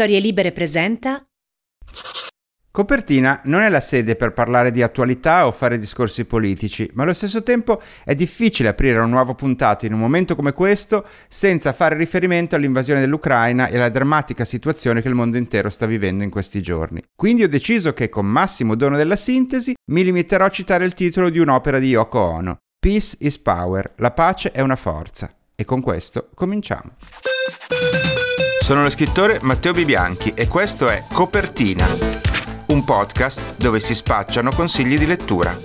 Storie Libere presenta Copertina non è la sede per parlare di attualità o fare discorsi politici, ma allo stesso tempo è difficile aprire una nuova puntata in un momento come questo senza fare riferimento all'invasione dell'Ucraina e alla drammatica situazione che il mondo intero sta vivendo in questi giorni. Quindi ho deciso che con massimo dono della sintesi mi limiterò a citare il titolo di un'opera di Yoko Ono. Peace is power, la pace è una forza. E con questo cominciamo. Sono lo scrittore Matteo Bibianchi e questo è Copertina, un podcast dove si spacciano consigli di lettura.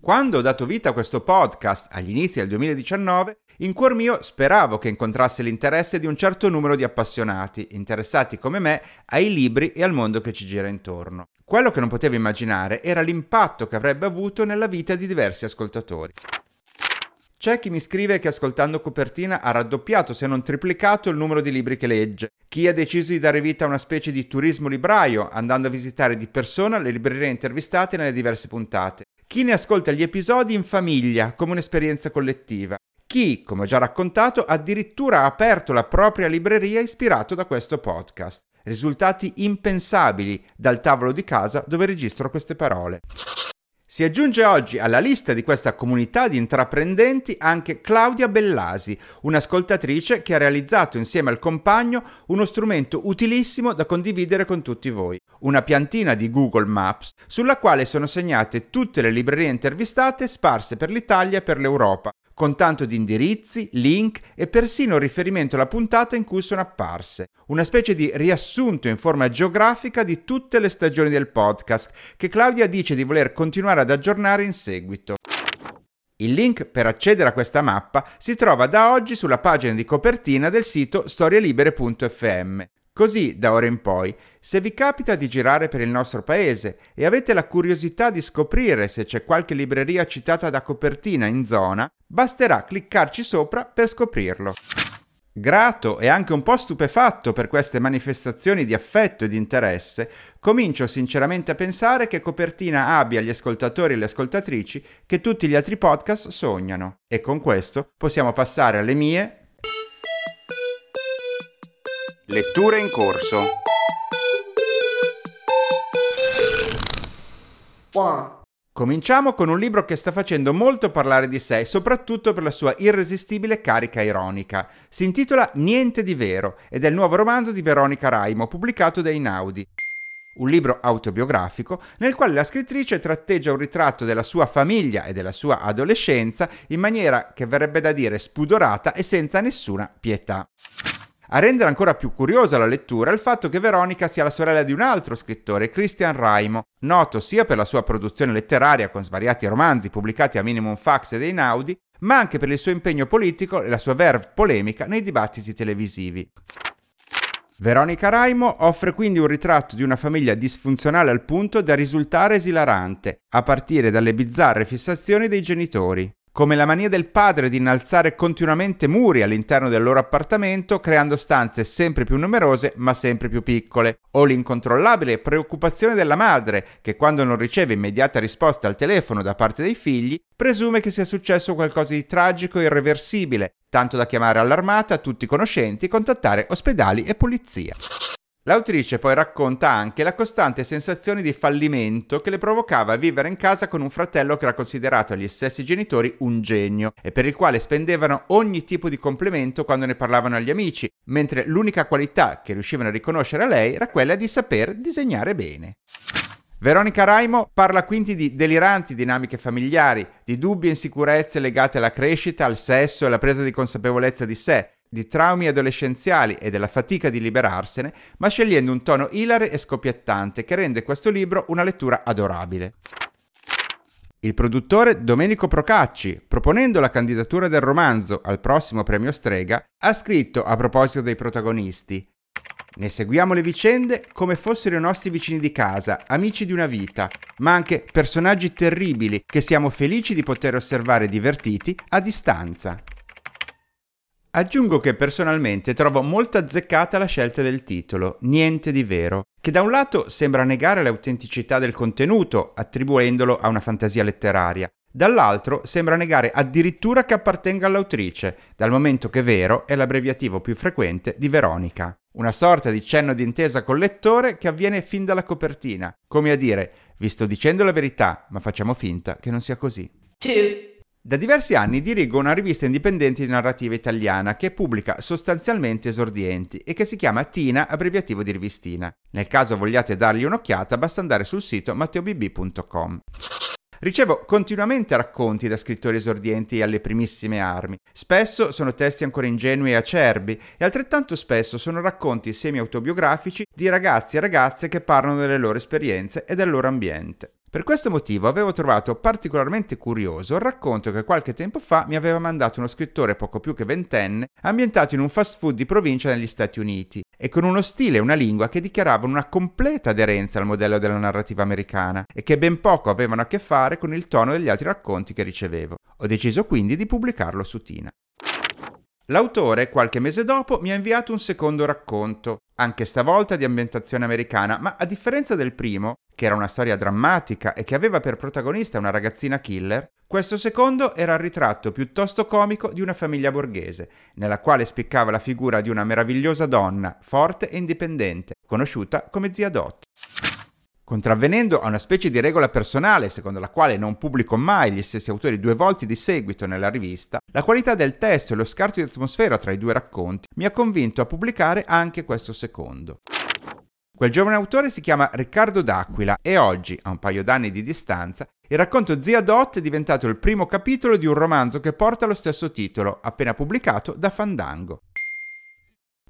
Quando ho dato vita a questo podcast agli inizi del 2019, in cuor mio speravo che incontrasse l'interesse di un certo numero di appassionati, interessati come me ai libri e al mondo che ci gira intorno. Quello che non potevo immaginare era l'impatto che avrebbe avuto nella vita di diversi ascoltatori. C'è chi mi scrive che ascoltando copertina ha raddoppiato se non triplicato il numero di libri che legge. Chi ha deciso di dare vita a una specie di turismo libraio, andando a visitare di persona le librerie intervistate nelle diverse puntate. Chi ne ascolta gli episodi in famiglia, come un'esperienza collettiva. Chi, come ho già raccontato, addirittura ha aperto la propria libreria ispirato da questo podcast. Risultati impensabili dal tavolo di casa dove registro queste parole. Si aggiunge oggi alla lista di questa comunità di intraprendenti anche Claudia Bellasi, un'ascoltatrice che ha realizzato insieme al compagno uno strumento utilissimo da condividere con tutti voi, una piantina di Google Maps sulla quale sono segnate tutte le librerie intervistate sparse per l'Italia e per l'Europa, con tanto di indirizzi, link e persino riferimento alla puntata in cui sono apparse. Una specie di riassunto in forma geografica di tutte le stagioni del podcast che Claudia dice di voler continuare ad aggiornare in seguito. Il link per accedere a questa mappa si trova da oggi sulla pagina di copertina del sito storielibere.fm. Così, da ora in poi, se vi capita di girare per il nostro paese e avete la curiosità di scoprire se c'è qualche libreria citata da copertina in zona, basterà cliccarci sopra per scoprirlo. Grato e anche un po' stupefatto per queste manifestazioni di affetto e di interesse, comincio sinceramente a pensare che Copertina abbia gli ascoltatori e le ascoltatrici che tutti gli altri podcast sognano. E con questo possiamo passare alle mie Letture in corso. Cominciamo con un libro che sta facendo molto parlare di sé, soprattutto per la sua irresistibile carica ironica. Si intitola Niente di vero ed è il nuovo romanzo di Veronica Raimo, pubblicato da Inaudi. Un libro autobiografico nel quale la scrittrice tratteggia un ritratto della sua famiglia e della sua adolescenza in maniera che verrebbe da dire spudorata e senza nessuna pietà. A rendere ancora più curiosa la lettura il fatto che Veronica sia la sorella di un altro scrittore, Christian Raimo, noto sia per la sua produzione letteraria con svariati romanzi pubblicati a Minimum Fax e dei Naudi, ma anche per il suo impegno politico e la sua verve polemica nei dibattiti televisivi. Veronica Raimo offre quindi un ritratto di una famiglia disfunzionale al punto da risultare esilarante, a partire dalle bizzarre fissazioni dei genitori come la mania del padre di innalzare continuamente muri all'interno del loro appartamento, creando stanze sempre più numerose ma sempre più piccole, o l'incontrollabile preoccupazione della madre, che quando non riceve immediata risposta al telefono da parte dei figli, presume che sia successo qualcosa di tragico e irreversibile, tanto da chiamare all'armata tutti i conoscenti contattare ospedali e polizia. L'autrice poi racconta anche la costante sensazione di fallimento che le provocava vivere in casa con un fratello che era considerato agli stessi genitori un genio e per il quale spendevano ogni tipo di complimento quando ne parlavano agli amici, mentre l'unica qualità che riuscivano a riconoscere a lei era quella di saper disegnare bene. Veronica Raimo parla quindi di deliranti dinamiche familiari, di dubbi e insicurezze legate alla crescita, al sesso e alla presa di consapevolezza di sé, di traumi adolescenziali e della fatica di liberarsene, ma scegliendo un tono ilare e scoppiettante che rende questo libro una lettura adorabile. Il produttore Domenico Procacci, proponendo la candidatura del romanzo al prossimo premio Strega, ha scritto a proposito dei protagonisti ne seguiamo le vicende come fossero i nostri vicini di casa, amici di una vita, ma anche personaggi terribili che siamo felici di poter osservare divertiti a distanza. Aggiungo che personalmente trovo molto azzeccata la scelta del titolo, Niente di vero, che da un lato sembra negare l'autenticità del contenuto, attribuendolo a una fantasia letteraria, Dall'altro sembra negare addirittura che appartenga all'autrice, dal momento che Vero è l'abbreviativo più frequente di Veronica. Una sorta di cenno di intesa col lettore che avviene fin dalla copertina, come a dire, vi sto dicendo la verità, ma facciamo finta che non sia così. Two. Da diversi anni dirigo una rivista indipendente di narrativa italiana che pubblica sostanzialmente esordienti e che si chiama Tina, abbreviativo di rivistina. Nel caso vogliate dargli un'occhiata basta andare sul sito matteobb.com. Ricevo continuamente racconti da scrittori esordienti alle primissime armi. Spesso sono testi ancora ingenui e acerbi e altrettanto spesso sono racconti semi-autobiografici di ragazzi e ragazze che parlano delle loro esperienze e del loro ambiente. Per questo motivo avevo trovato particolarmente curioso il racconto che qualche tempo fa mi aveva mandato uno scrittore poco più che ventenne, ambientato in un fast food di provincia negli Stati Uniti, e con uno stile e una lingua che dichiaravano una completa aderenza al modello della narrativa americana e che ben poco avevano a che fare con il tono degli altri racconti che ricevevo. Ho deciso quindi di pubblicarlo su Tina. L'autore, qualche mese dopo, mi ha inviato un secondo racconto, anche stavolta di ambientazione americana, ma a differenza del primo, che era una storia drammatica e che aveva per protagonista una ragazzina killer, questo secondo era il ritratto piuttosto comico di una famiglia borghese, nella quale spiccava la figura di una meravigliosa donna, forte e indipendente, conosciuta come zia Dot contravvenendo a una specie di regola personale secondo la quale non pubblico mai gli stessi autori due volte di seguito nella rivista, la qualità del testo e lo scarto di atmosfera tra i due racconti mi ha convinto a pubblicare anche questo secondo. Quel giovane autore si chiama Riccardo D'Aquila e oggi, a un paio d'anni di distanza, il racconto Zia Dot è diventato il primo capitolo di un romanzo che porta lo stesso titolo, appena pubblicato da Fandango.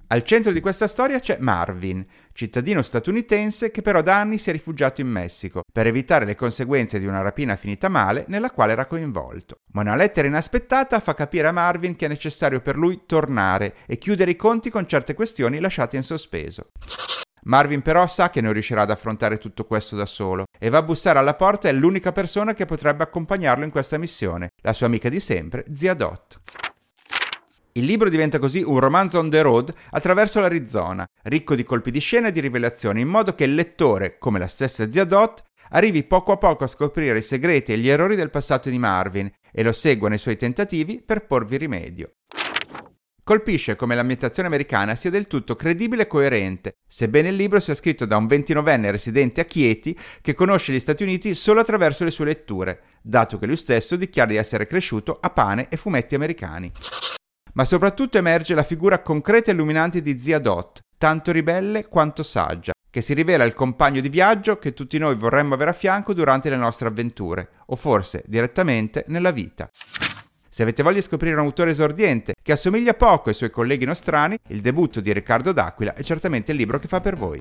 Al centro di questa storia c'è Marvin, cittadino statunitense che però da anni si è rifugiato in Messico per evitare le conseguenze di una rapina finita male nella quale era coinvolto. Ma una lettera inaspettata fa capire a Marvin che è necessario per lui tornare e chiudere i conti con certe questioni lasciate in sospeso. Marvin però sa che non riuscirà ad affrontare tutto questo da solo e va a bussare alla porta e l'unica persona che potrebbe accompagnarlo in questa missione, la sua amica di sempre, Zia Dot. Il libro diventa così un romanzo on the road attraverso l'Arizona, ricco di colpi di scena e di rivelazioni, in modo che il lettore, come la stessa zia Dot, arrivi poco a poco a scoprire i segreti e gli errori del passato di Marvin e lo segua nei suoi tentativi per porvi rimedio. Colpisce come l'ambientazione americana sia del tutto credibile e coerente, sebbene il libro sia scritto da un 29enne residente a Chieti che conosce gli Stati Uniti solo attraverso le sue letture, dato che lui stesso dichiara di essere cresciuto a pane e fumetti americani ma soprattutto emerge la figura concreta e illuminante di zia Dot, tanto ribelle quanto saggia, che si rivela il compagno di viaggio che tutti noi vorremmo avere a fianco durante le nostre avventure, o forse direttamente nella vita. Se avete voglia di scoprire un autore esordiente che assomiglia poco ai suoi colleghi nostrani, il debutto di Riccardo D'Aquila è certamente il libro che fa per voi.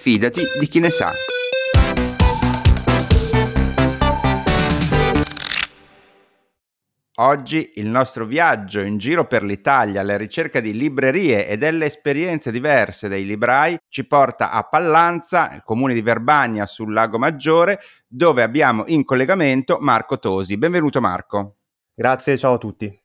Fidati di chi ne sa. Oggi il nostro viaggio in giro per l'Italia alla ricerca di librerie e delle esperienze diverse dei librai ci porta a Pallanza, nel comune di Verbagna sul Lago Maggiore, dove abbiamo in collegamento Marco Tosi. Benvenuto Marco. Grazie, ciao a tutti.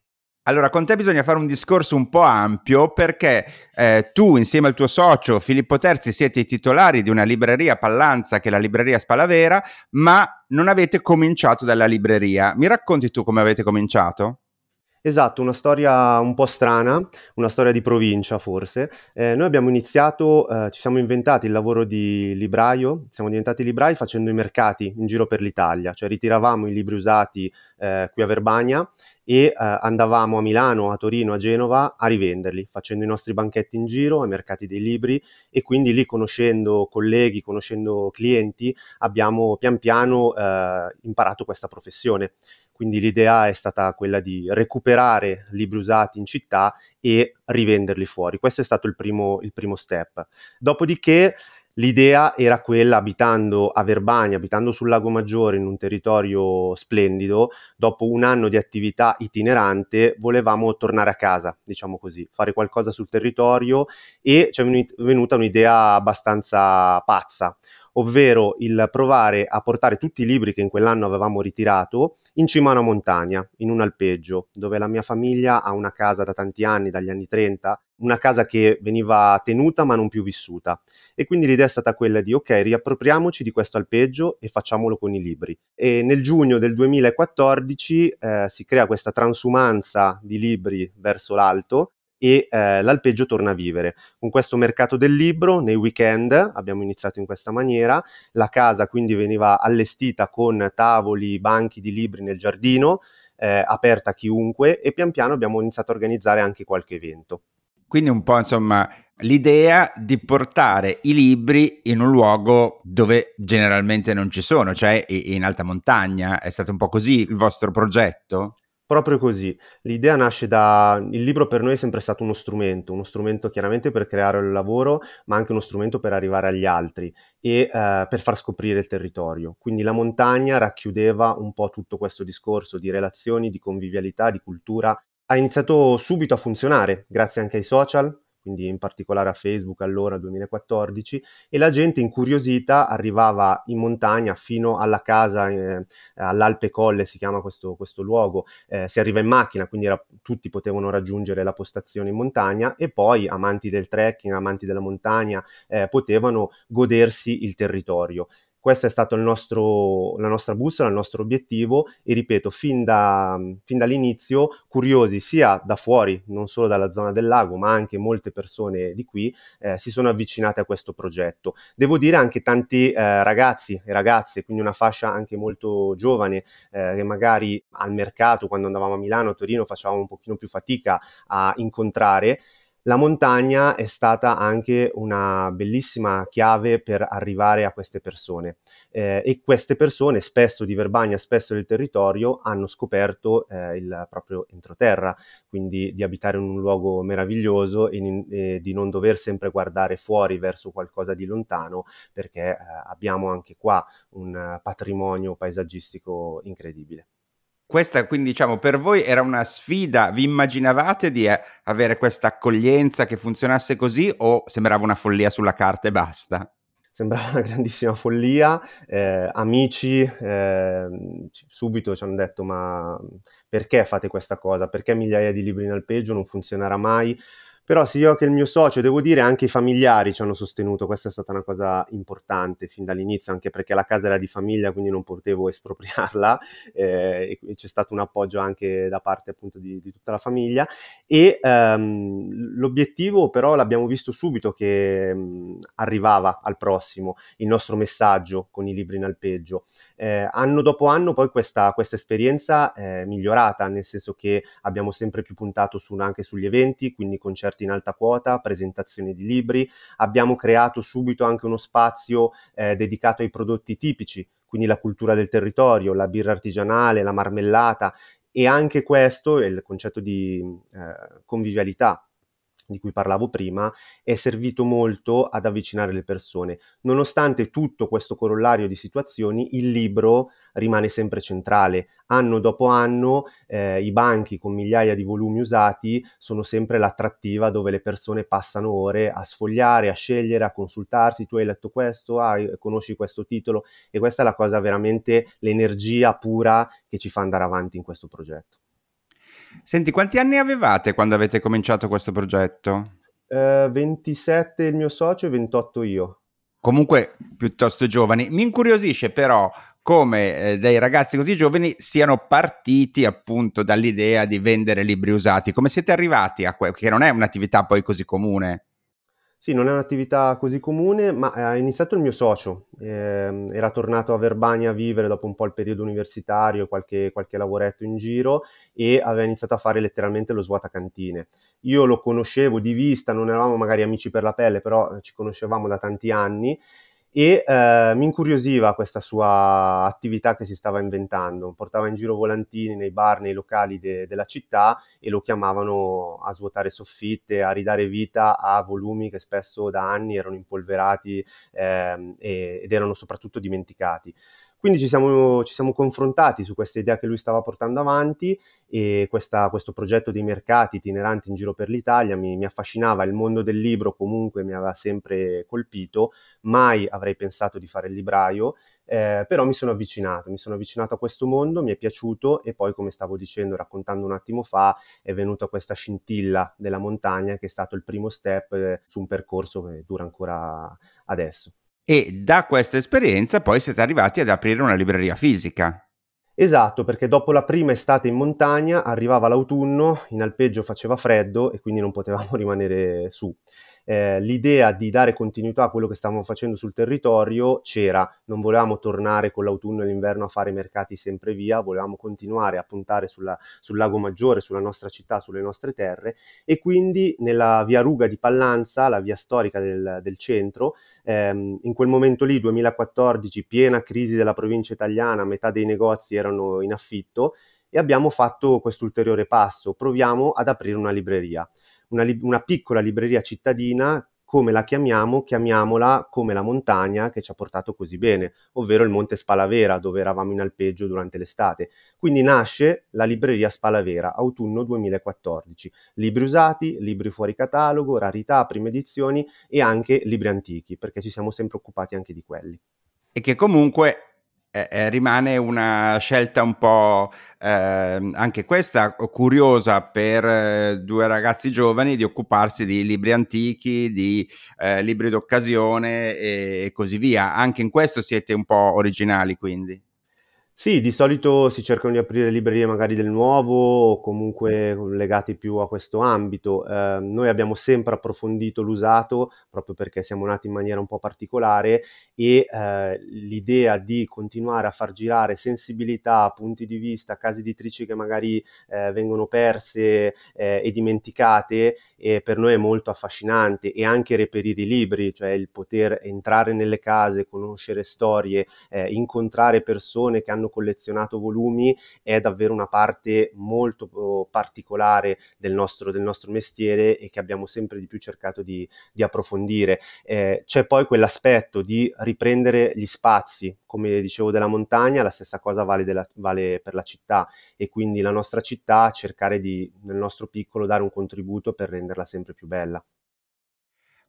Allora, con te bisogna fare un discorso un po' ampio perché eh, tu insieme al tuo socio Filippo Terzi siete i titolari di una libreria Pallanza che è la libreria Spalavera, ma non avete cominciato dalla libreria. Mi racconti tu come avete cominciato? Esatto, una storia un po' strana, una storia di provincia forse. Eh, noi abbiamo iniziato, eh, ci siamo inventati il lavoro di libraio, siamo diventati librai facendo i mercati in giro per l'Italia, cioè ritiravamo i libri usati eh, qui a Verbania e eh, andavamo a Milano, a Torino, a Genova a rivenderli, facendo i nostri banchetti in giro ai mercati dei libri e quindi lì conoscendo colleghi, conoscendo clienti, abbiamo pian piano eh, imparato questa professione. Quindi l'idea è stata quella di recuperare libri usati in città e rivenderli fuori. Questo è stato il primo, il primo step. Dopodiché L'idea era quella, abitando a Verbania, abitando sul Lago Maggiore, in un territorio splendido, dopo un anno di attività itinerante, volevamo tornare a casa, diciamo così, fare qualcosa sul territorio e ci è venuta un'idea abbastanza pazza, ovvero il provare a portare tutti i libri che in quell'anno avevamo ritirato in cima a una montagna, in un alpeggio, dove la mia famiglia ha una casa da tanti anni, dagli anni 30, una casa che veniva tenuta ma non più vissuta. E quindi l'idea è stata quella di ok, riappropriamoci di questo alpeggio e facciamolo con i libri. E nel giugno del 2014 eh, si crea questa transumanza di libri verso l'alto e eh, l'alpeggio torna a vivere. Con questo mercato del libro, nei weekend abbiamo iniziato in questa maniera, la casa quindi veniva allestita con tavoli, banchi di libri nel giardino, eh, aperta a chiunque e pian piano abbiamo iniziato a organizzare anche qualche evento. Quindi un po' insomma l'idea di portare i libri in un luogo dove generalmente non ci sono, cioè in alta montagna. È stato un po' così il vostro progetto? Proprio così. L'idea nasce da... Il libro per noi è sempre stato uno strumento, uno strumento chiaramente per creare il lavoro, ma anche uno strumento per arrivare agli altri e eh, per far scoprire il territorio. Quindi la montagna racchiudeva un po' tutto questo discorso di relazioni, di convivialità, di cultura. Ha iniziato subito a funzionare, grazie anche ai social, quindi in particolare a Facebook allora 2014, e la gente incuriosita arrivava in montagna fino alla casa, eh, all'Alpe Colle si chiama questo, questo luogo, eh, si arriva in macchina, quindi era, tutti potevano raggiungere la postazione in montagna e poi amanti del trekking, amanti della montagna, eh, potevano godersi il territorio. Questa è stata la nostra bussola, il nostro obiettivo e ripeto, fin, da, fin, dall'inizio, curiosi sia da fuori, non solo dalla zona del lago, ma anche molte persone di qui eh, si sono avvicinate a questo progetto. Devo dire anche tanti eh, ragazzi e ragazze, quindi una fascia anche molto giovane, eh, che magari al mercato, quando andavamo a Milano, a Torino, facevamo un pochino più fatica a incontrare la montagna è stata anche una bellissima chiave per arrivare a queste persone eh, e queste persone, spesso di Verbania, spesso del territorio, hanno scoperto eh, il proprio entroterra, quindi di abitare in un luogo meraviglioso e, e, di non dover sempre guardare fuori verso qualcosa di lontano, perché eh, abbiamo anche qua un patrimonio paesaggistico incredibile. Questa quindi diciamo per voi era una sfida, vi immaginavate di eh, avere questa accoglienza che funzionasse così o sembrava una follia sulla carta e basta? Sembrava una grandissima follia, eh, amici eh, subito ci hanno detto ma perché fate questa cosa? Perché migliaia di libri in alpeggio non funzionerà mai? Però sia io che il mio socio, devo dire, anche i familiari ci hanno sostenuto, questa è stata una cosa importante fin dall'inizio, anche perché la casa era di famiglia, quindi non potevo espropriarla, eh, e c'è stato un appoggio anche da parte appunto di, di tutta la famiglia. E ehm, l'obiettivo però l'abbiamo visto subito che mh, arrivava al prossimo, il nostro messaggio con i libri in alpeggio. Eh, anno dopo anno poi questa, questa esperienza è migliorata, nel senso che abbiamo sempre più puntato su, anche sugli eventi, quindi concerti in alta quota, presentazioni di libri, abbiamo creato subito anche uno spazio eh, dedicato ai prodotti tipici, quindi la cultura del territorio, la birra artigianale, la marmellata. E anche questo, il concetto di eh, convivialità di cui parlavo prima, è servito molto ad avvicinare le persone. Nonostante tutto questo corollario di situazioni, il libro rimane sempre centrale. Anno dopo anno eh, i banchi con migliaia di volumi usati sono sempre l'attrattiva dove le persone passano ore a sfogliare, a scegliere, a consultarsi. Tu hai letto questo, ah, conosci questo titolo e questa è la cosa veramente, l'energia pura che ci fa andare avanti in questo progetto. Senti, quanti anni avevate quando avete cominciato questo progetto? Uh, 27 il mio socio e 28 io. Comunque piuttosto giovani. Mi incuriosisce però come eh, dei ragazzi così giovani siano partiti appunto dall'idea di vendere libri usati. Come siete arrivati a questo? Che non è un'attività poi così comune. Sì, non è un'attività così comune, ma ha iniziato il mio socio. Eh, era tornato a Verbania a vivere dopo un po' il periodo universitario, qualche, qualche lavoretto in giro e aveva iniziato a fare letteralmente lo svuotacantine. Io lo conoscevo di vista, non eravamo magari amici per la pelle, però ci conoscevamo da tanti anni e eh, mi incuriosiva questa sua attività che si stava inventando. Portava in giro volantini nei bar, nei locali de- della città e lo chiamavano a svuotare soffitte, a ridare vita a volumi che spesso da anni erano impolverati eh, ed erano soprattutto dimenticati. Quindi ci siamo, ci siamo confrontati su questa idea che lui stava portando avanti e questa, questo progetto dei mercati itineranti in giro per l'Italia mi, mi, affascinava, il mondo del libro comunque mi aveva sempre colpito, mai avrei pensato di fare il libraio, eh, però mi sono avvicinato, mi sono avvicinato a questo mondo, mi è piaciuto e poi come stavo dicendo, raccontando un attimo fa, è venuta questa scintilla della montagna che è stato il primo step eh, su un percorso che dura ancora adesso. E da questa esperienza poi siete arrivati ad aprire una libreria fisica. Esatto, perché dopo la prima estate in montagna arrivava l'autunno, in alpeggio faceva freddo e quindi non potevamo rimanere su eh, l'idea di dare continuità a quello che stavamo facendo sul territorio c'era, non volevamo tornare con l'autunno e l'inverno a fare mercati sempre via, volevamo continuare a puntare sulla, sul lago Maggiore, sulla nostra città, sulle nostre terre. E quindi nella via Ruga di Pallanza, la via storica del, del centro, ehm, in quel momento lì, 2014, piena crisi della provincia italiana, metà dei negozi erano in affitto e abbiamo fatto questo ulteriore passo, proviamo ad aprire una libreria una, li- una piccola libreria cittadina come la chiamiamo? Chiamiamola come la montagna che ci ha portato così bene, ovvero il Monte Spalavera, dove eravamo in alpeggio durante l'estate. Quindi nasce la libreria Spalavera, autunno 2014. Libri usati, libri fuori catalogo, rarità, prime edizioni e anche libri antichi, perché ci siamo sempre occupati anche di quelli. E che comunque eh, eh, rimane una scelta un po' eh, anche questa curiosa per eh, due ragazzi giovani di occuparsi di libri antichi, di eh, libri d'occasione e, e così via. Anche in questo siete un po' originali quindi. Sì, di solito si cercano di aprire librerie magari del nuovo o comunque legati più a questo ambito. Eh, noi abbiamo sempre approfondito l'usato proprio perché siamo nati in maniera un po' particolare e eh, l'idea di continuare a far girare sensibilità, punti di vista, case editrici che magari eh, vengono perse eh, e dimenticate per noi è molto affascinante e anche reperire i libri, cioè il poter entrare nelle case, conoscere storie, eh, incontrare persone che hanno hanno collezionato volumi è davvero una parte molto oh, particolare del nostro, del nostro mestiere e che abbiamo sempre di più cercato di, di approfondire. Eh, c'è poi quell'aspetto di riprendere gli spazi, come dicevo della montagna, la stessa cosa vale, della, vale per la città e quindi la nostra città cercare di, nel nostro piccolo, dare un contributo per renderla sempre più bella.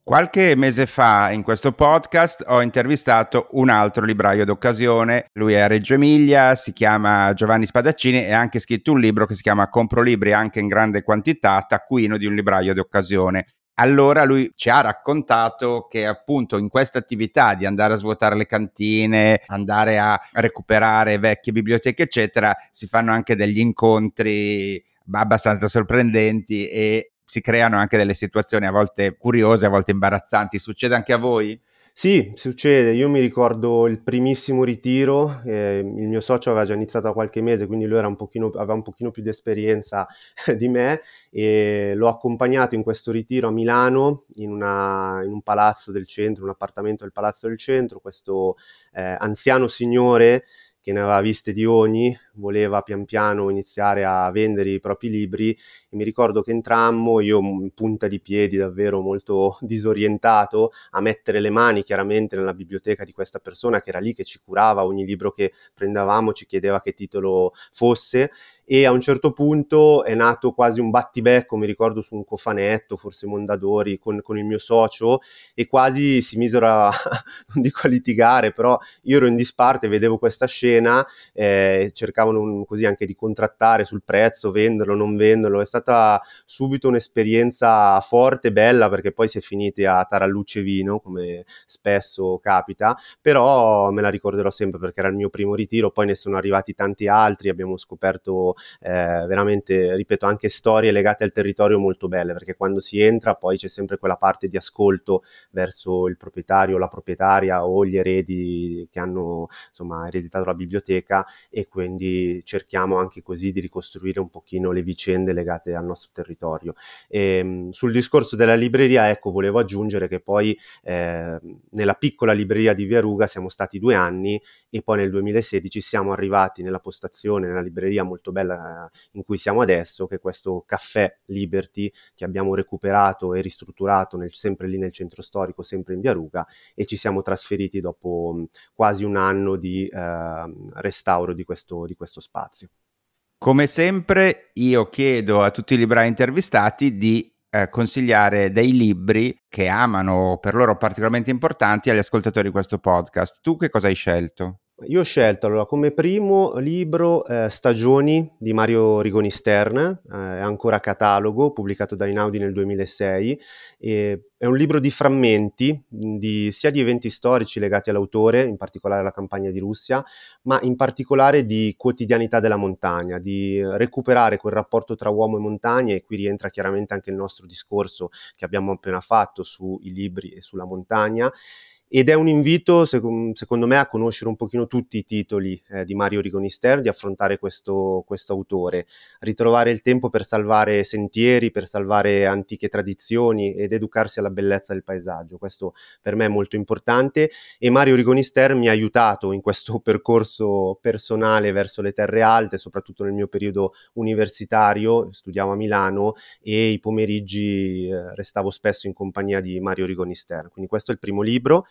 Qualche mese fa in questo podcast ho intervistato un altro libraio d'occasione, lui è a Reggio Emilia, si chiama Giovanni Spadaccini e ha anche scritto un libro che si chiama Compro libri anche in grande quantità, taccuino di un libraio d'occasione. Allora lui ci ha raccontato che appunto in questa attività di andare a svuotare le cantine, andare a recuperare vecchie biblioteche eccetera, si fanno anche degli incontri abbastanza sorprendenti e si creano anche delle situazioni a volte curiose, a volte imbarazzanti. Succede anche a voi? Sì, succede. Io mi ricordo il primissimo ritiro, eh, il mio socio aveva già iniziato da qualche mese, quindi lui un pochino, aveva un pochino più di esperienza di me e l'ho accompagnato in questo ritiro a Milano, in, una, in un palazzo del centro, un appartamento del palazzo del centro, questo eh, anziano signore che ne aveva viste di ogni, voleva pian piano iniziare a vendere i propri libri. E mi ricordo che entrammo, io in punta di piedi davvero molto disorientato, a mettere le mani chiaramente nella biblioteca di questa persona che era lì, che ci curava ogni libro che prendevamo, ci chiedeva che titolo fosse. E a un certo punto è nato quasi un battibecco, mi ricordo su un cofanetto, forse Mondadori, con, con il mio socio e quasi si misero a, non dico a litigare, però io ero in disparte, vedevo questa scena, eh, cercavano un, così anche di contrattare sul prezzo, venderlo, non venderlo, è stata subito un'esperienza forte, bella, perché poi si è finiti a tarallucce vino, come spesso capita, però me la ricorderò sempre perché era il mio primo ritiro, poi ne sono arrivati tanti altri, abbiamo scoperto eh, veramente, ripeto, anche storie legate al territorio molto belle, perché quando si entra poi c'è sempre quella parte di ascolto verso il proprietario, la proprietaria o gli eredi che hanno insomma ereditato la biblioteca e quindi cerchiamo anche così di ricostruire un pochino le vicende legate al nostro territorio. E, ehm, sul discorso della libreria, ecco, volevo aggiungere che poi eh, nella piccola libreria di Via Ruga siamo stati due anni e poi nel 2016 siamo arrivati nella postazione, nella libreria molto bella in cui siamo adesso, che è questo caffè Liberty che abbiamo recuperato e ristrutturato nel, sempre lì nel centro storico, sempre in Via Ruga, e ci siamo trasferiti dopo quasi un anno di, eh, restauro di questo, di questo spazio. Come sempre io chiedo a tutti i librai intervistati di eh, consigliare dei libri che amano per loro particolarmente importanti agli ascoltatori di questo podcast. Tu che cosa hai scelto? Io ho scelto allora, come primo libro eh, Stagioni di Mario Rigoni Stern, eh, è ancora catalogo, pubblicato da Inaudi nel 2006. E è un libro di frammenti, di, sia di eventi storici legati all'autore, in particolare alla campagna di Russia, ma in particolare di quotidianità della montagna, di recuperare quel rapporto tra uomo e montagna, e qui rientra chiaramente anche il nostro discorso che abbiamo appena fatto sui libri e sulla montagna ed è un invito, secondo me, a conoscere un pochino tutti i titoli eh, di Mario Rigonister, di affrontare questo, questo, autore, ritrovare il tempo per salvare sentieri, per salvare antiche tradizioni ed educarsi alla bellezza del paesaggio. Questo per me è molto importante e Mario Rigonister mi ha aiutato in questo percorso personale verso le terre alte, soprattutto nel mio periodo universitario, studiavo a Milano e i pomeriggi eh, restavo spesso in compagnia di Mario Rigonister. Quindi questo è il primo libro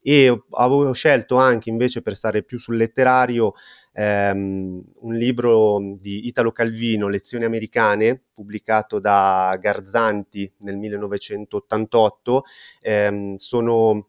e avevo scelto anche invece per stare più sul letterario ehm, un libro di Italo Calvino, Lezioni americane, pubblicato da Garzanti nel 1988. Ehm, sono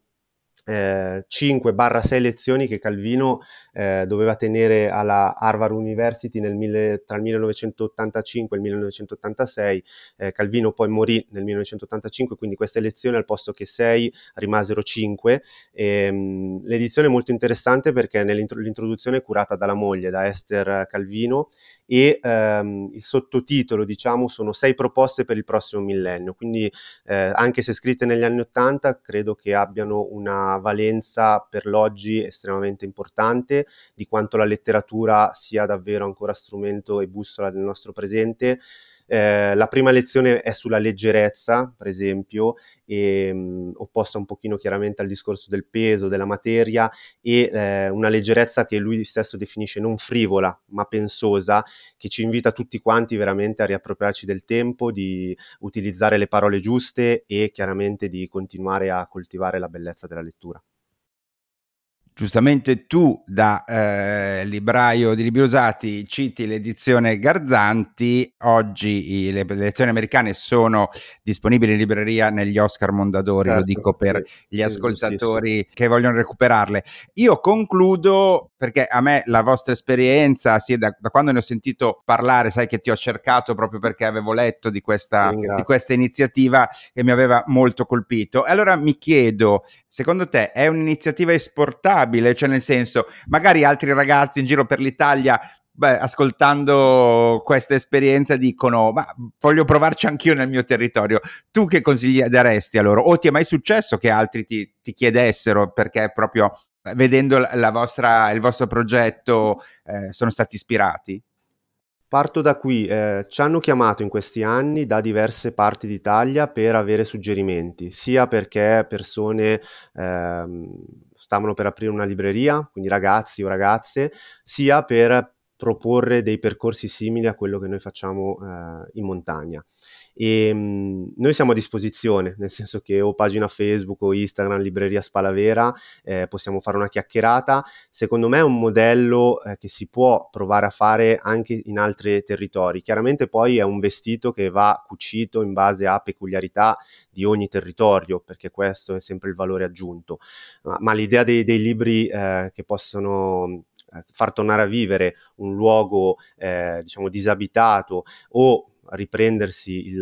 5-6 lezioni che Calvino eh, doveva tenere alla Harvard University mille, tra il 1985 e il 1986. Eh, Calvino poi morì nel 1985, quindi queste lezioni al posto che 6 rimasero 5. E, mh, l'edizione è molto interessante perché nell'introduzione è curata dalla moglie, da Esther Calvino, e ehm, il sottotitolo, diciamo, sono sei proposte per il prossimo millennio. Quindi eh, anche se scritte negli anni Ottanta, credo che abbiano una valenza per l'oggi estremamente importante, di quanto la letteratura sia davvero ancora strumento e bussola del nostro presente. Eh, la prima lezione è sulla leggerezza, per esempio, e, mh, opposta un pochino chiaramente al discorso del peso, della materia e eh, una leggerezza che lui stesso definisce non frivola, ma pensosa, che ci invita tutti quanti veramente a riappropriarci del tempo, di utilizzare le parole giuste e chiaramente di continuare a coltivare la bellezza della lettura. Giustamente tu da eh, libraio di libri usati citi l'edizione Garzanti, oggi le, le lezioni americane sono disponibili in libreria negli Oscar Mondadori, certo, lo dico per sì, gli ascoltatori che vogliono recuperarle. Io concludo perché a me la vostra esperienza, sì, da, da, quando ne ho sentito parlare, sai che ti ho cercato proprio perché avevo letto di questa, di questa iniziativa che mi aveva molto colpito. E allora mi chiedo, secondo te è un'iniziativa esportabile? Applicabile, cioè nel senso, magari altri ragazzi in giro per l'Italia Beh, ascoltando questa esperienza dicono ma voglio provarci anch'io nel mio territorio tu che consigli daresti a loro o ti è mai successo che altri ti, ti chiedessero perché proprio vedendo la vostra, il vostro progetto eh, sono stati ispirati? Parto da qui, eh, ci hanno chiamato in questi anni da diverse parti d'Italia per avere suggerimenti, sia perché persone ehm, stavano per aprire una libreria, quindi ragazzi o ragazze, sia per proporre dei percorsi simili a quello che noi facciamo eh, in montagna. E mh, mhmm, noi siamo a disposizione, nel senso che o pagina Facebook o Instagram, libreria Spalavera, eh, possiamo fare una chiacchierata. Secondo me è un modello eh, che si può provare a fare anche in altri territori. Chiaramente poi è un vestito che va cucito in base a peculiarità di ogni territorio, perché questo è sempre il valore aggiunto. Ma, ma l'idea dei, dei libri eh, che possono eh, far tornare a vivere un luogo eh, diciamo disabitato o riprendersi il,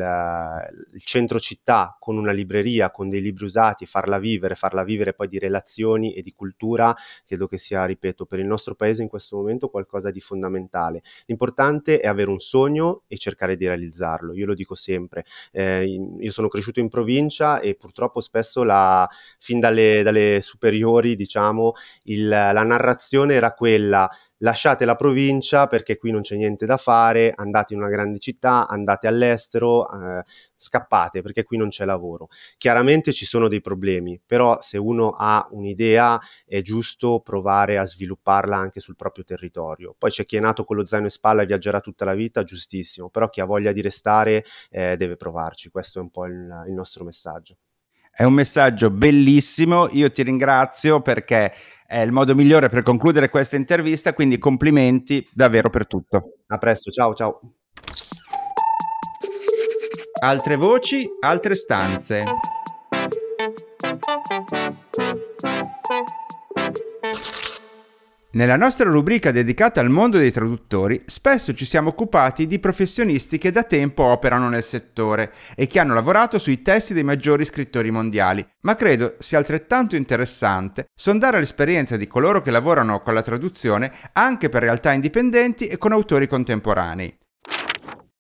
il, centro città con una libreria, con dei libri usati, farla vivere, farla vivere poi di relazioni e di cultura, credo che sia, ripeto, per il nostro paese in questo momento qualcosa di fondamentale. L'importante è avere un sogno e cercare di realizzarlo, io lo dico sempre. Eh, io sono cresciuto in provincia e purtroppo spesso la, fin dalle, dalle superiori, diciamo, il, la narrazione era quella lasciate la provincia perché qui non c'è niente da fare, andate in una grande città, andate all'estero, eh, scappate perché qui non c'è lavoro. Chiaramente ci sono dei problemi, però se uno ha un'idea è giusto provare a svilupparla anche sul proprio territorio. Poi c'è chi è nato con lo zaino in spalla e viaggerà tutta la vita, giustissimo, però chi ha voglia di restare eh, deve provarci, questo è un po' il, il nostro messaggio. È un messaggio bellissimo, io ti ringrazio perché è il modo migliore per concludere questa intervista, quindi complimenti davvero per tutto. A presto, ciao ciao. Altre voci, altre stanze. Nella nostra rubrica dedicata al mondo dei traduttori, spesso ci siamo occupati di professionisti che da tempo operano nel settore e che hanno lavorato sui testi dei maggiori scrittori mondiali, ma credo sia altrettanto interessante sondare l'esperienza di coloro che lavorano con la traduzione anche per realtà indipendenti e con autori contemporanei.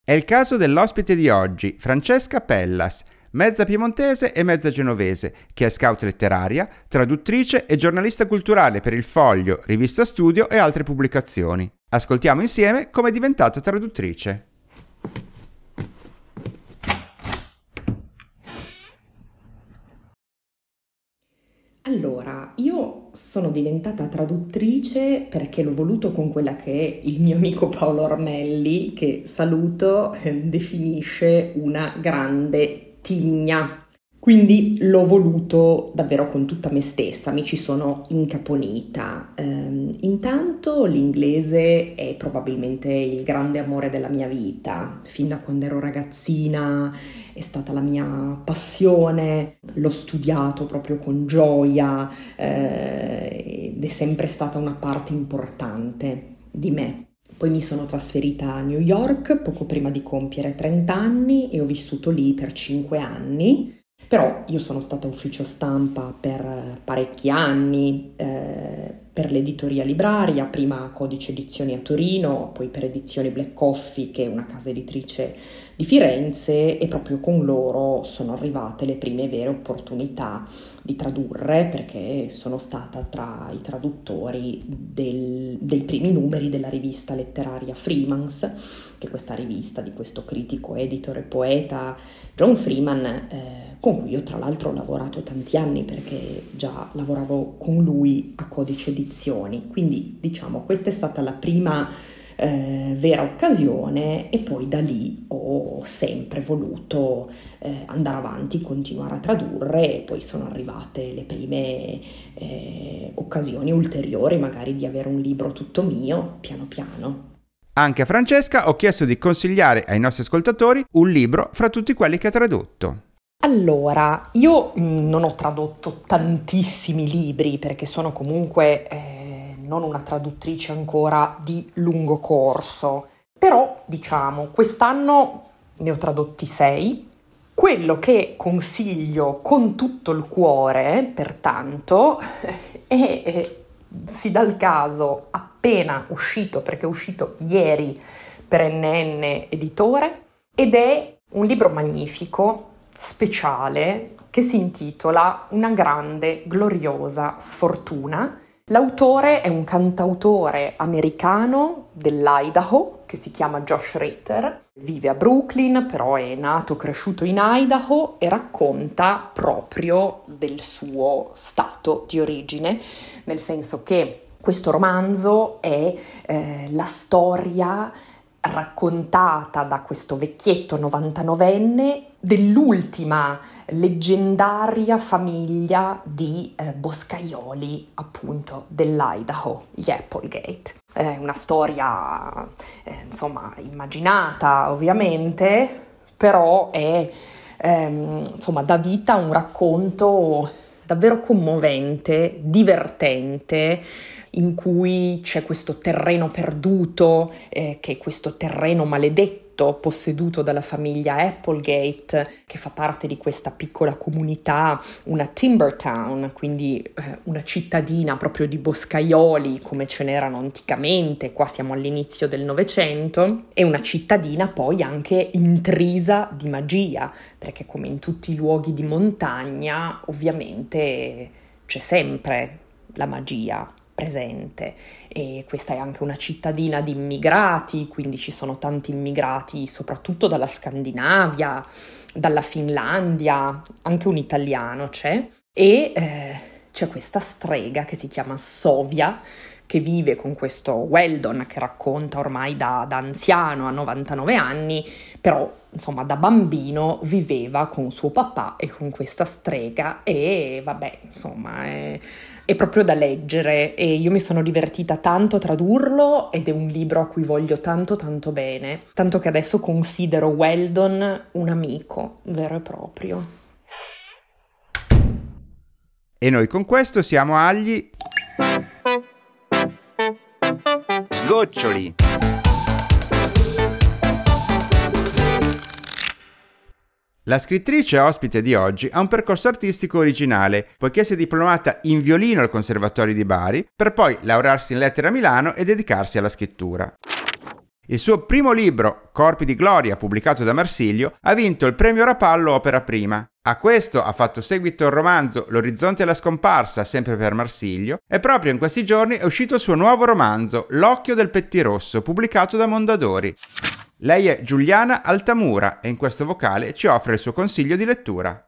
È il caso dell'ospite di oggi, Francesca Pellas, mezza piemontese e mezza genovese, che è scout letteraria, traduttrice e giornalista culturale per Il Foglio, Rivista Studio e altre pubblicazioni. Ascoltiamo insieme come è diventata traduttrice. Allora, io sono diventata traduttrice perché l'ho voluto con quella che il mio amico Paolo Ormelli, che saluto, eh, definisce una grande tigna. Quindi l'ho voluto davvero con tutta me stessa, mi ci sono incaponita. Um, intanto l'inglese è probabilmente il grande amore della mia vita, fin da quando ero ragazzina è stata la mia passione, l'ho studiato proprio con gioia eh, ed è sempre stata una parte importante di me. Poi mi sono trasferita a New York poco prima di compiere 30 anni e ho vissuto lì per 5 anni. Però io sono stata ufficio stampa per parecchi anni, eh, per l'editoria Libraria, prima Codice Edizioni a Torino, poi per Edizioni Black Coffee, che è una casa editrice di Firenze, e proprio con loro sono arrivate le prime vere opportunità di tradurre, perché sono stata tra i traduttori del, dei primi numeri della rivista letteraria Freemans, che è questa rivista di questo critico, editor e poeta John Freeman. Eh, con cui io tra l'altro ho lavorato tanti anni perché già lavoravo con lui a Codice Edizioni. Quindi diciamo questa è stata la prima eh, vera occasione e poi da lì ho sempre voluto eh, andare avanti, continuare a tradurre e poi sono arrivate le prime eh, occasioni ulteriori magari di avere un libro tutto mio piano piano. Anche a Francesca ho chiesto di consigliare ai nostri ascoltatori un libro fra tutti quelli che ha tradotto. Allora, io mm, non ho tradotto tantissimi libri perché sono comunque eh, non una traduttrice ancora di lungo corso, però diciamo, quest'anno ne ho tradotti sei. Quello che consiglio con tutto il cuore, pertanto, è, è si dà il caso appena uscito, perché è uscito ieri per NN Editore, ed è un libro magnifico speciale che si intitola Una grande, gloriosa sfortuna. L'autore è un cantautore americano dell'Idaho che si chiama Josh Ritter, vive a Brooklyn, però è nato e cresciuto in Idaho e racconta proprio del suo stato di origine, nel senso che questo romanzo è eh, la storia raccontata da questo vecchietto 99enne dell'ultima leggendaria famiglia di eh, boscaioli appunto dell'Idaho, gli Applegate. È una storia eh, insomma immaginata ovviamente, però è ehm, insomma dà vita un racconto davvero commovente, divertente, in cui c'è questo terreno perduto, eh, che è questo terreno maledetto posseduto dalla famiglia Applegate, che fa parte di questa piccola comunità, una timber town, quindi eh, una cittadina proprio di boscaioli come ce n'erano anticamente, qua siamo all'inizio del Novecento, e una cittadina poi anche intrisa di magia, perché come in tutti i luoghi di montagna ovviamente c'è sempre la magia presente. E questa è anche una cittadina di immigrati, quindi ci sono tanti immigrati soprattutto dalla Scandinavia, dalla Finlandia, anche un italiano c'è. E eh, c'è questa strega che si chiama Sovia che vive con questo Weldon che racconta ormai da, da anziano a 99 anni, però insomma da bambino viveva con suo papà e con questa strega e vabbè insomma è, è, proprio da leggere e io mi sono divertita tanto a tradurlo ed è un libro a cui voglio tanto tanto bene tanto che adesso considero Weldon un amico vero e proprio. E noi con questo siamo agli sgoccioli La scrittrice ospite di oggi ha un percorso artistico originale, poiché si è diplomata in violino al Conservatorio di Bari, per poi laurearsi in lettere a Milano e dedicarsi alla scrittura. Il suo primo libro, Corpi di Gloria, pubblicato da Marsilio, ha vinto il premio Rapallo Opera Prima. A questo ha fatto seguito il romanzo L'orizzonte e la scomparsa, sempre per Marsilio, e proprio in questi giorni è uscito il suo nuovo romanzo, L'occhio del pettirosso, pubblicato da Mondadori. Lei è Giuliana Altamura e in questo vocale ci offre il suo consiglio di lettura.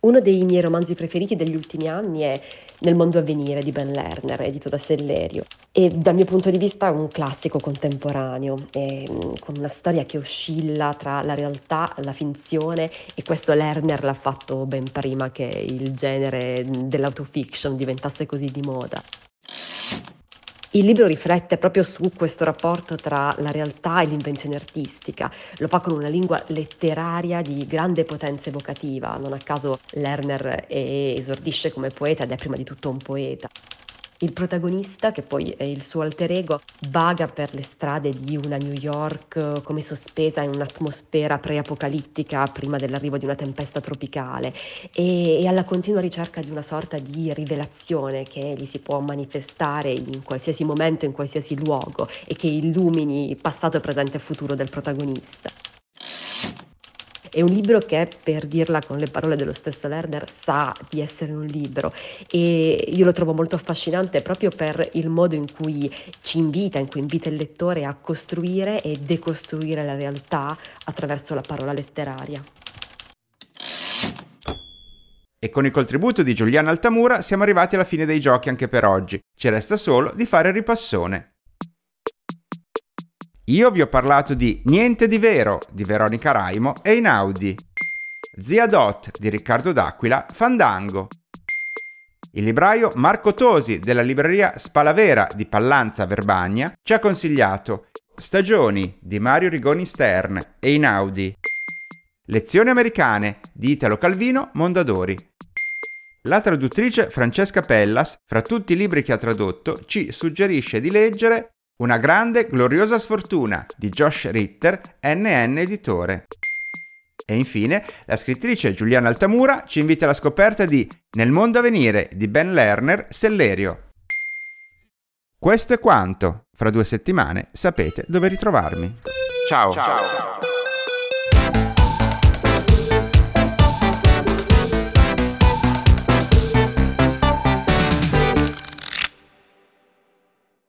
Uno dei miei romanzi preferiti degli ultimi anni è Nel mondo a venire di Ben Lerner, edito da Sellerio. E dal mio punto di vista è un classico contemporaneo, mm, con una storia che oscilla tra la realtà, la finzione e questo Lerner l'ha fatto ben prima che il genere dell'autofiction diventasse così di moda. Il libro riflette proprio su questo rapporto tra la realtà e l'invenzione artistica, lo fa con una lingua letteraria di grande potenza evocativa, non a caso Lerner esordisce come poeta ed è prima di tutto un poeta. Il protagonista, che poi è il suo alter ego, vaga per le strade di una New York come sospesa in un'atmosfera pre-apocalittica prima dell'arrivo di una tempesta tropicale e, e alla continua ricerca di una sorta di rivelazione che gli si può manifestare in qualsiasi momento, in qualsiasi luogo e che illumini passato, presente e futuro del protagonista. È un libro che, per dirla con le parole dello stesso Lerner, sa di essere un libro e io lo trovo molto affascinante proprio per il modo in cui ci invita, in cui invita il lettore a costruire e decostruire la realtà attraverso la parola letteraria. E con il contributo di Giuliano Altamura siamo arrivati alla fine dei giochi anche per oggi. Ci resta solo di fare il ripassone. Io vi ho parlato di Niente di vero di Veronica Raimo e Inaudi, Zia Dot di Riccardo D'Aquila, Fandango, il libraio Marco Tosi della libreria Spalavera di Pallanza Verbagna ci ha consigliato Stagioni di Mario Rigoni Stern e Inaudi, Lezioni americane di Italo Calvino Mondadori. La traduttrice Francesca Pellas, fra tutti i libri che ha tradotto, ci suggerisce di leggere una grande, gloriosa sfortuna di Josh Ritter, NN Editore. E infine, la scrittrice Giuliana Altamura ci invita alla scoperta di Nel mondo a venire di Ben Lerner, Sellerio. Questo è quanto. Fra due settimane sapete dove ritrovarmi. Ciao. Ciao.